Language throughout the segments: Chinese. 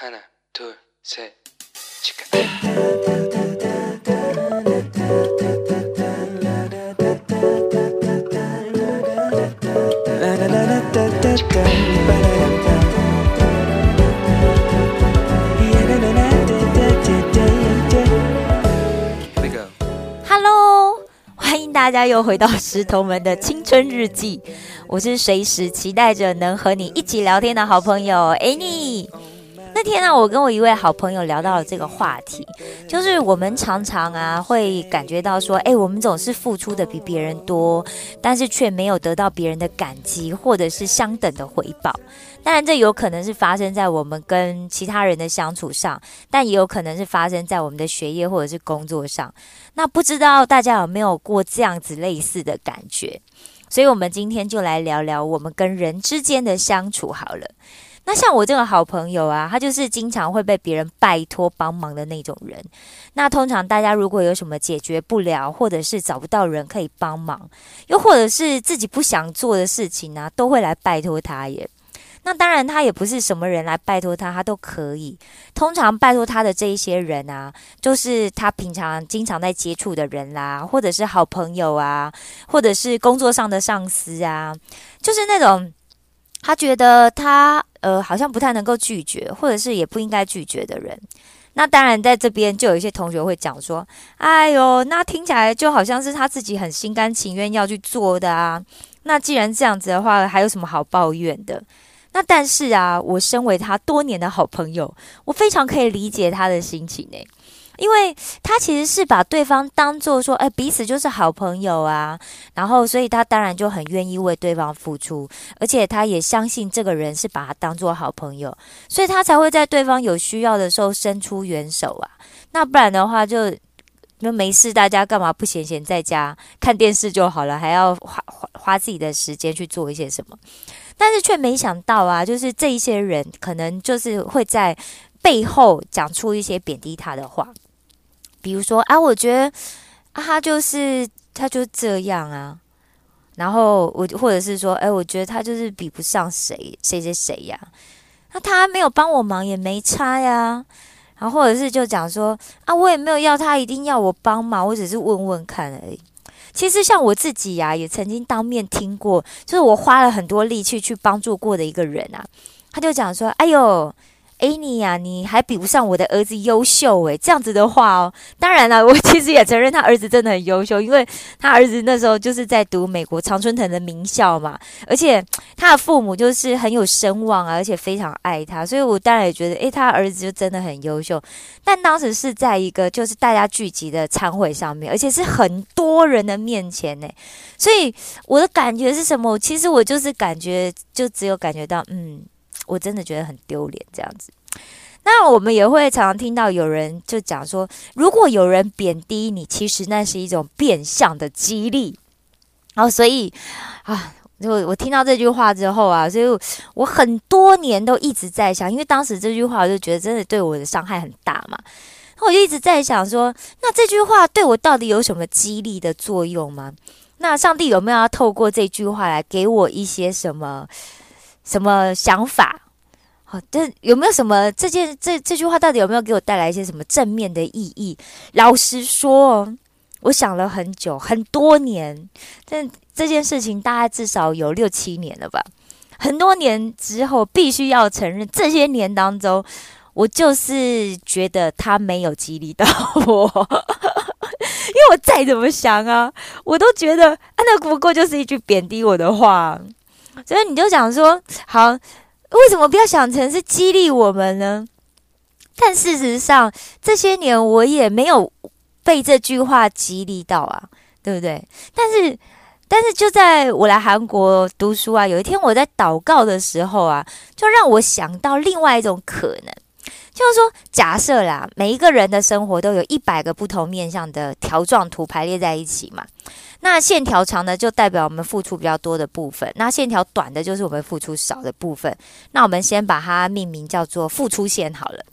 하나, 둘, 셋, 치카. Here we go. Hello，欢迎大家又回到石头们的青春日记。我是随时期待着能和你一起聊天的好朋友 Annie。 那天呢，我跟我一位好朋友聊到了这个话题，就是我们常常啊会感觉到说，哎，我们总是付出的比别人多，但是却没有得到别人的感激或者是相等的回报。当然，这有可能是发生在我们跟其他人的相处上，但也有可能是发生在我们的学业或者是工作上。那不知道大家有没有过这样子类似的感觉？所以，我们今天就来聊聊我们跟人之间的相处好了。那像我这个好朋友啊，他就是经常会被别人拜托帮忙的那种人。那通常大家如果有什么解决不了，或者是找不到人可以帮忙，又或者是自己不想做的事情呢、都会来拜托他耶。那当然，他也不是什么人来拜托他，他都可以。通常拜托他的这一些人啊，就是他平常经常在接触的人啦，或者是好朋友啊，或者是工作上的上司啊，就是那种他觉得他呃好像不太能够拒绝，或者是也不应该拒绝的人。那当然，在这边就有一些同学会讲说：“哎呦，那听起来就好像是他自己很心甘情愿要去做的啊。那既然这样子的话，还有什么好抱怨的？”那但是啊，我身为他多年的好朋友，我非常可以理解他的心情呢，因为他其实是把对方当做说，哎，彼此就是好朋友啊，然后所以他当然就很愿意为对方付出，而且他也相信这个人是把他当做好朋友，所以他才会在对方有需要的时候伸出援手啊。那不然的话就。那没事，大家干嘛不闲闲在家看电视就好了，还要花花花自己的时间去做一些什么？但是却没想到啊，就是这一些人可能就是会在背后讲出一些贬低他的话，比如说啊，我觉得啊，他就是他就这样啊，然后我或者是说，哎，我觉得他就是比不上谁谁谁谁呀，那他没有帮我忙也没差呀。然后或者是就讲说啊，我也没有要他一定要我帮忙，我只是问问看而已。其实像我自己呀、也曾经当面听过，就是我花了很多力气去帮助过的一个人啊，他就讲说，哎呦。哎，你呀、你还比不上我的儿子优秀诶，这样子的话哦，当然了，我其实也承认他儿子真的很优秀，因为他儿子那时候就是在读美国常春藤的名校嘛，而且他的父母就是很有声望啊，而且非常爱他，所以我当然也觉得，诶，他儿子就真的很优秀。但当时是在一个就是大家聚集的餐会上面，而且是很多人的面前呢，所以我的感觉是什么？其实我就是感觉，就只有感觉到，嗯，我真的觉得很丢脸这样子。那我们也会常常听到有人就讲说，如果有人贬低你，其实那是一种变相的激励。然后，所以啊，就我听到这句话之后啊，所以我很多年都一直在想，因为当时这句话我就觉得真的对我的伤害很大嘛。我就一直在想说，那这句话对我到底有什么激励的作用吗？那上帝有没有要透过这句话来给我一些什么什么想法？好，但有没有什么这件这这句话到底有没有给我带来一些什么正面的意义？老实说，我想了很久，很多年，但这件事情大概至少有六七年了吧。很多年之后，必须要承认，这些年当中，我就是觉得他没有激励到我，因为我再怎么想啊，我都觉得啊，那不过就是一句贬低我的话，所以你就想说，好。为什么不要想成是激励我们呢？但事实上，这些年我也没有被这句话激励到啊，对不对？但是，但是就在我来韩国读书啊，有一天我在祷告的时候啊，就让我想到另外一种可能，就是说，假设啦，每一个人的生活都有一百个不同面向的条状图排列在一起嘛。那线条长的就代表我们付出比较多的部分，那线条短的就是我们付出少的部分。那我们先把它命名叫做付出线好了。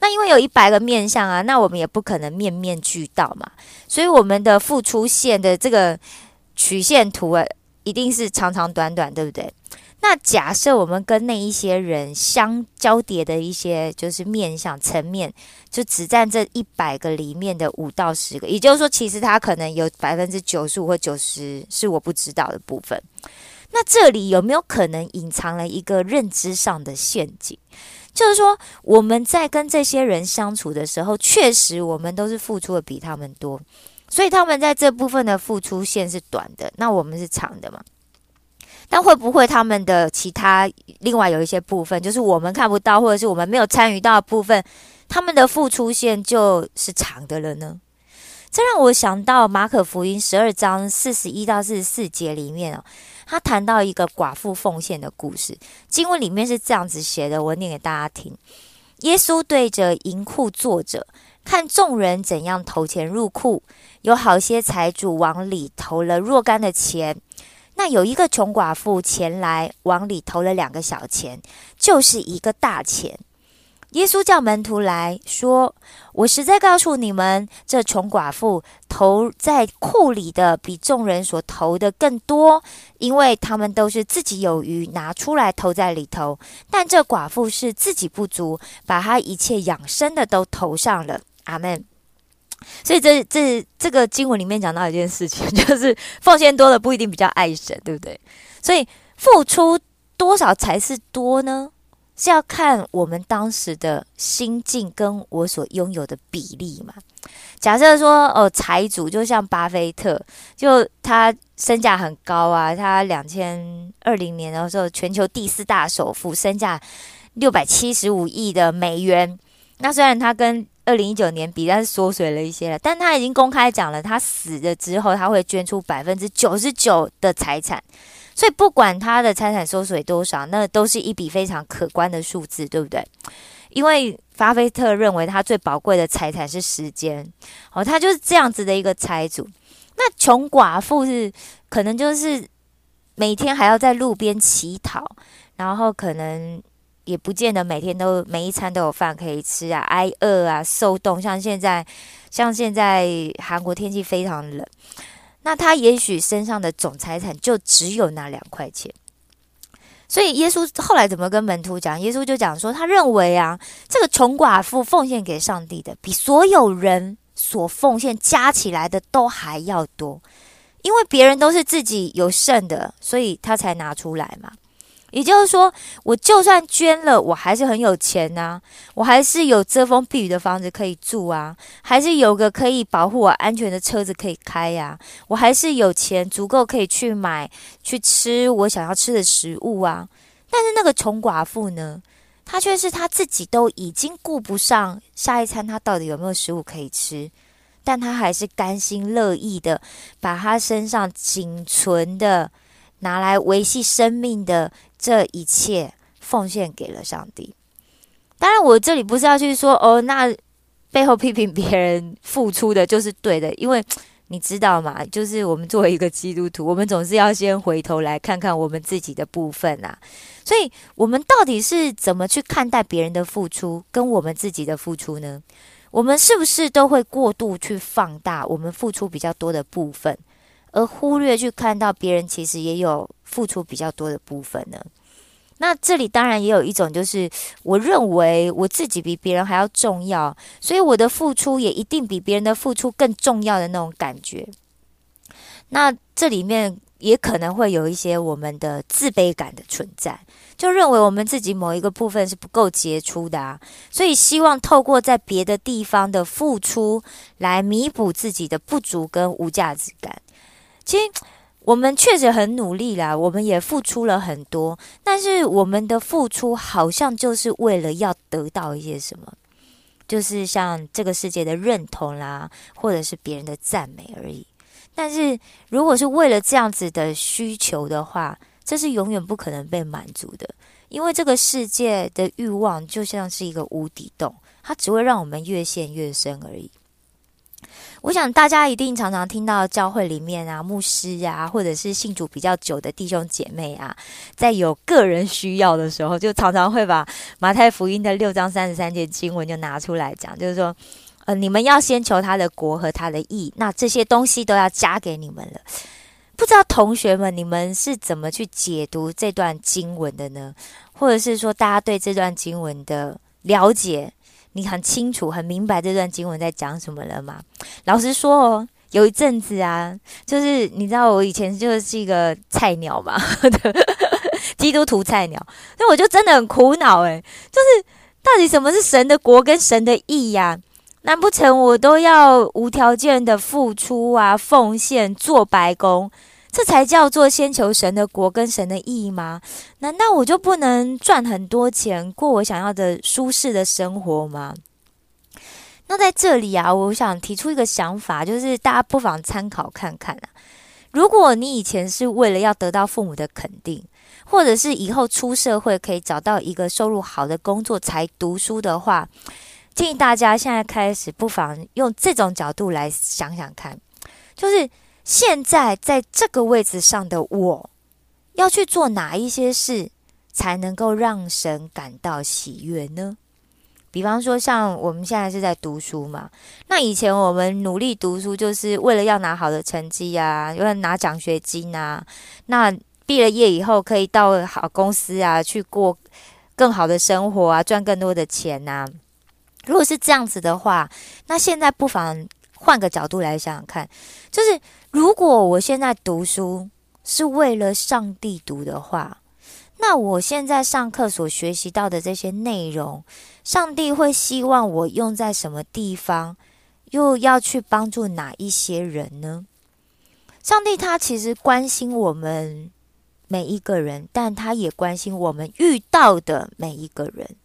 那因为有一百个面向啊，那我们也不可能面面俱到嘛，所以我们的付出线的这个曲线图啊，一定是长长短短，对不对？那假设我们跟那一些人相交叠的一些就是面向层面，就只占这一百个里面的五到十个，也就是说，其实他可能有百分之九十五或九十是我不知道的部分。那这里有没有可能隐藏了一个认知上的陷阱？就是说，我们在跟这些人相处的时候，确实我们都是付出的比他们多，所以他们在这部分的付出线是短的，那我们是长的嘛？但会不会他们的其他另外有一些部分，就是我们看不到，或者是我们没有参与到的部分，他们的付出线就是长的了呢？这让我想到马可福音十二章四十一到四十四节里面哦，他谈到一个寡妇奉献的故事。经文里面是这样子写的，我念给大家听：耶稣对着银库坐着，看众人怎样投钱入库，有好些财主往里投了若干的钱。那有一个穷寡妇前来往里投了两个小钱，就是一个大钱。耶稣叫门徒来说：“我实在告诉你们，这穷寡妇投在库里的比众人所投的更多，因为他们都是自己有余拿出来投在里头。但这寡妇是自己不足，把她一切养生的都投上了。”阿门。所以这这这个经文里面讲到一件事情，就是奉献多了不一定比较爱神，对不对？所以付出多少才是多呢？是要看我们当时的心境跟我所拥有的比例嘛。假设说哦，财主就像巴菲特，就他身价很高啊，他两千二零年的时候全球第四大首富，身价六百七十五亿的美元。那虽然他跟二零一九年比，但是缩水了一些了。但他已经公开讲了，他死了之后，他会捐出百分之九十九的财产。所以不管他的财产缩水多少，那都是一笔非常可观的数字，对不对？因为巴菲特认为他最宝贵的财产是时间，哦，他就是这样子的一个财主。那穷寡妇是可能就是每天还要在路边乞讨，然后可能。也不见得每天都每一餐都有饭可以吃啊，挨饿啊，受冻。像现在，像现在韩国天气非常冷，那他也许身上的总财产就只有那两块钱。所以耶稣后来怎么跟门徒讲？耶稣就讲说，他认为啊，这个穷寡妇奉献给上帝的，比所有人所奉献加起来的都还要多，因为别人都是自己有剩的，所以他才拿出来嘛。也就是说，我就算捐了，我还是很有钱呐，我还是有遮风避雨的房子可以住啊，还是有个可以保护我安全的车子可以开呀，我还是有钱足够可以去买去吃我想要吃的食物啊。但是那个穷寡妇呢，她却是她自己都已经顾不上下一餐，她到底有没有食物可以吃，但她还是甘心乐意的把她身上仅存的。拿来维系生命的这一切奉献给了上帝。当然，我这里不是要去说哦，那背后批评别人付出的就是对的，因为你知道嘛，就是我们作为一个基督徒，我们总是要先回头来看看我们自己的部分啊。所以，我们到底是怎么去看待别人的付出，跟我们自己的付出呢？我们是不是都会过度去放大我们付出比较多的部分？而忽略去看到别人其实也有付出比较多的部分呢？那这里当然也有一种，就是我认为我自己比别人还要重要，所以我的付出也一定比别人的付出更重要的那种感觉。那这里面也可能会有一些我们的自卑感的存在，就认为我们自己某一个部分是不够杰出的啊，所以希望透过在别的地方的付出来弥补自己的不足跟无价值感。其实我们确实很努力啦，我们也付出了很多，但是我们的付出好像就是为了要得到一些什么，就是像这个世界的认同啦，或者是别人的赞美而已。但是如果是为了这样子的需求的话，这是永远不可能被满足的，因为这个世界的欲望就像是一个无底洞，它只会让我们越陷越深而已。我想大家一定常常听到教会里面啊，牧师啊，或者是信主比较久的弟兄姐妹啊，在有个人需要的时候，就常常会把马太福音的六章三十三节经文就拿出来讲，就是说，呃，你们要先求他的国和他的义，那这些东西都要加给你们了。不知道同学们你们是怎么去解读这段经文的呢？或者是说，大家对这段经文的了解，你很清楚、很明白这段经文在讲什么了吗？老实说哦，有一阵子啊，就是你知道，我以前就是一个菜鸟嘛，基督徒菜鸟，那我就真的很苦恼诶，就是到底什么是神的国跟神的义呀？难不成我都要无条件的付出啊、奉献、做白工，这才叫做先求神的国跟神的义吗？难道我就不能赚很多钱，过我想要的舒适的生活吗？那在这里啊，我想提出一个想法，就是大家不妨参考看看啊。如果你以前是为了要得到父母的肯定，或者是以后出社会可以找到一个收入好的工作才读书的话。建议大家现在开始，不妨用这种角度来想想看，就是现在在这个位置上的我，要去做哪一些事，才能够让神感到喜悦呢？比方说，像我们现在是在读书嘛，那以前我们努力读书，就是为了要拿好的成绩啊，为了拿奖学金啊，那毕了业以后可以到好公司啊，去过更好的生活啊，赚更多的钱呐。如果是这样子的话，那现在不妨换个角度来想想看，就是如果我现在读书是为了上帝读的话，那我现在上课所学习到的这些内容，上帝会希望我用在什么地方，又要去帮助哪一些人呢？上帝他其实关心我们每一个人，但他也关心我们遇到的每一个人。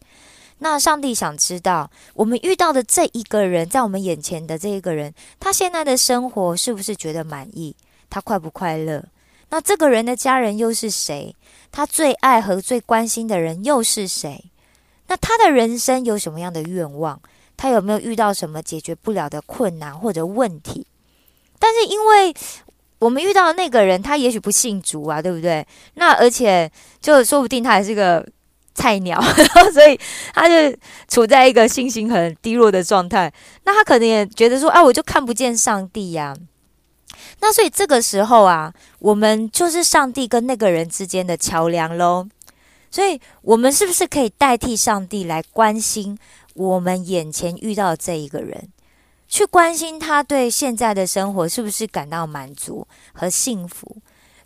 那上帝想知道，我们遇到的这一个人，在我们眼前的这一个人，他现在的生活是不是觉得满意？他快不快乐？那这个人的家人又是谁？他最爱和最关心的人又是谁？那他的人生有什么样的愿望？他有没有遇到什么解决不了的困难或者问题？但是因为我们遇到的那个人，他也许不信主啊，对不对？那而且就说不定他还是个。菜鸟，然后所以他就处在一个信心很低落的状态。那他可能也觉得说：“啊，我就看不见上帝呀。”那所以这个时候啊，我们就是上帝跟那个人之间的桥梁喽。所以，我们是不是可以代替上帝来关心我们眼前遇到的这一个人，去关心他对现在的生活是不是感到满足和幸福？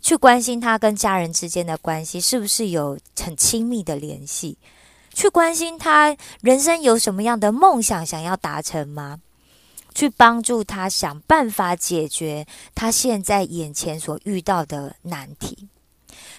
去关心他跟家人之间的关系是不是有很亲密的联系？去关心他人生有什么样的梦想想要达成吗？去帮助他想办法解决他现在眼前所遇到的难题。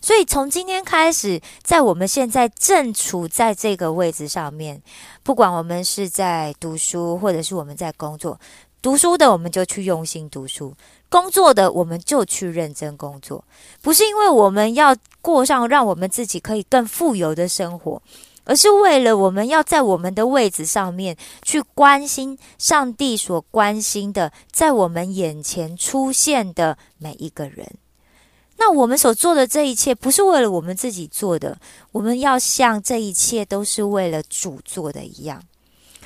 所以从今天开始，在我们现在正处在这个位置上面，不管我们是在读书，或者是我们在工作，读书的我们就去用心读书。工作的我们就去认真工作，不是因为我们要过上让我们自己可以更富有的生活，而是为了我们要在我们的位置上面去关心上帝所关心的，在我们眼前出现的每一个人。那我们所做的这一切，不是为了我们自己做的，我们要像这一切都是为了主做的一样。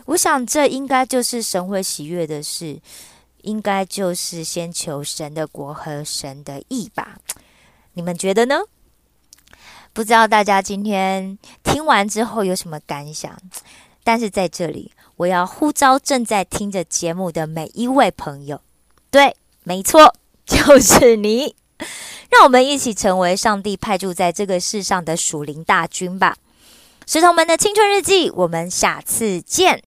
我想，这应该就是神会喜悦的事。应该就是先求神的国和神的义吧？你们觉得呢？不知道大家今天听完之后有什么感想？但是在这里，我要呼召正在听着节目的每一位朋友，对，没错，就是你。让我们一起成为上帝派驻在这个世上的属灵大军吧！石头们的青春日记，我们下次见。